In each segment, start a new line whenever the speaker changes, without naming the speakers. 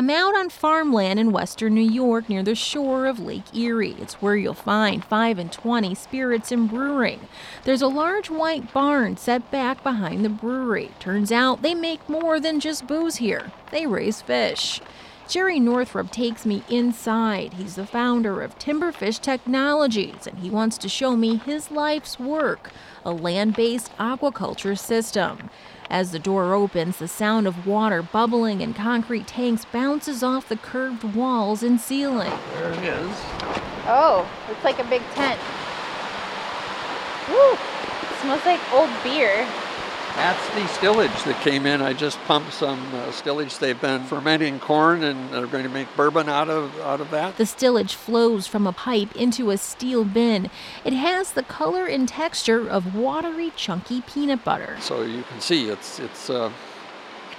I'm out on farmland in western New York near the shore of Lake Erie. It's where you'll find 5 and 20 spirits and brewing. There's a large white barn set back behind the brewery. Turns out they make more than just booze here, they raise fish. Jerry Northrup takes me inside. He's the founder of Timberfish Technologies, and he wants to show me his life's work a land based aquaculture system. As the door opens, the sound of water bubbling in concrete tanks bounces off the curved walls and ceiling.
There it is.
Oh, it's like a big tent. Woo! smells like old beer.
That's the stillage that came in. I just pumped some uh, stillage. They've been fermenting corn and they're going to make bourbon out of out of that.
The stillage flows from a pipe into a steel bin. It has the color and texture of watery, chunky peanut butter.
So you can see it's it's uh,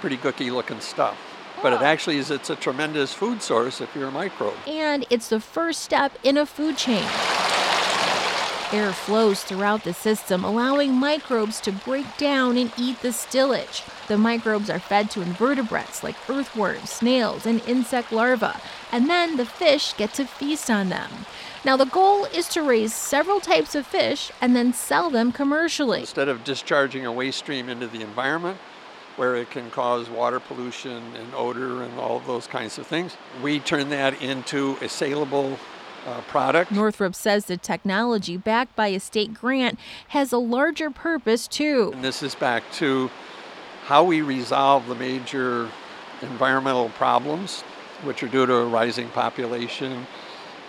pretty gooky looking stuff. But it actually is it's a tremendous food source if you're a microbe.
And it's the first step in a food chain. Air flows throughout the system, allowing microbes to break down and eat the stillage. The microbes are fed to invertebrates like earthworms, snails, and insect larvae, and then the fish get to feast on them. Now, the goal is to raise several types of fish and then sell them commercially.
Instead of discharging a waste stream into the environment, where it can cause water pollution and odor and all those kinds of things, we turn that into a saleable uh, product.
Northrup says the technology, backed by a state grant, has a larger purpose too.
And this is back to how we resolve the major environmental problems, which are due to a rising population,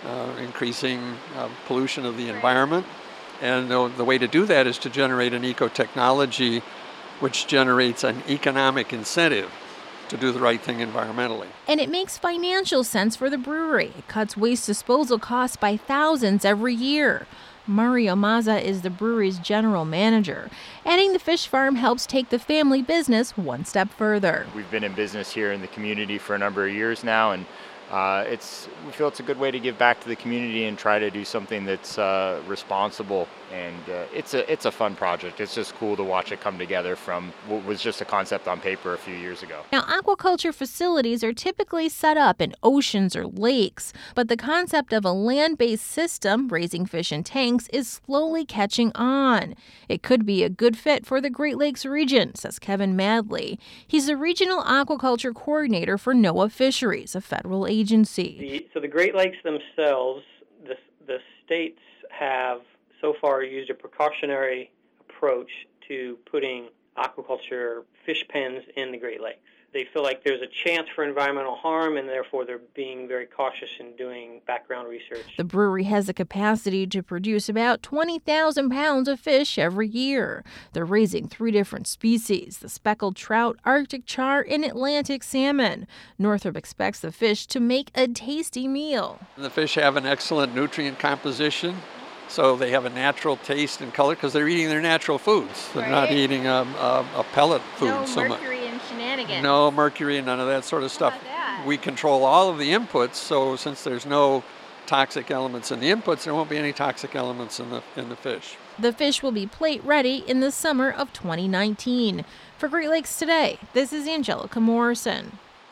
uh, increasing uh, pollution of the environment. And the, the way to do that is to generate an eco technology which generates an economic incentive to do the right thing environmentally.
And it makes financial sense for the brewery. It cuts waste disposal costs by thousands every year. Mario Mazza is the brewery's general manager. Adding the fish farm helps take the family business one step further.
We've been in business here in the community for a number of years now, and uh, it's we feel it's a good way to give back to the community and try to do something that's uh, responsible. And uh, it's a it's a fun project. It's just cool to watch it come together from what was just a concept on paper a few years ago.
Now, aquaculture facilities are typically set up in oceans or lakes, but the concept of a land-based system raising fish in tanks is slowly catching on. It could be a good fit for the Great Lakes region, says Kevin Madley. He's the regional aquaculture coordinator for NOAA Fisheries, a federal agency.
The, so the Great Lakes themselves, the, the states have so far used a precautionary approach to putting aquaculture fish pens in the Great Lakes they feel like there's a chance for environmental harm and therefore they're being very cautious in doing background research.
The brewery has the capacity to produce about 20,000 pounds of fish every year. They're raising three different species the speckled trout, Arctic char, and Atlantic salmon. Northrup expects the fish to make a tasty meal.
The fish have an excellent nutrient composition. So they have a natural taste and color because they're eating their natural foods. They're
right.
not eating a, a, a pellet food
no
so
much shenanigans.
No mercury and none of that sort of stuff. We control all of the inputs, so since there's no toxic elements in the inputs, there won't be any toxic elements in the in the fish.
The fish will be plate ready in the summer of 2019. For Great Lakes Today, this is Angelica Morrison.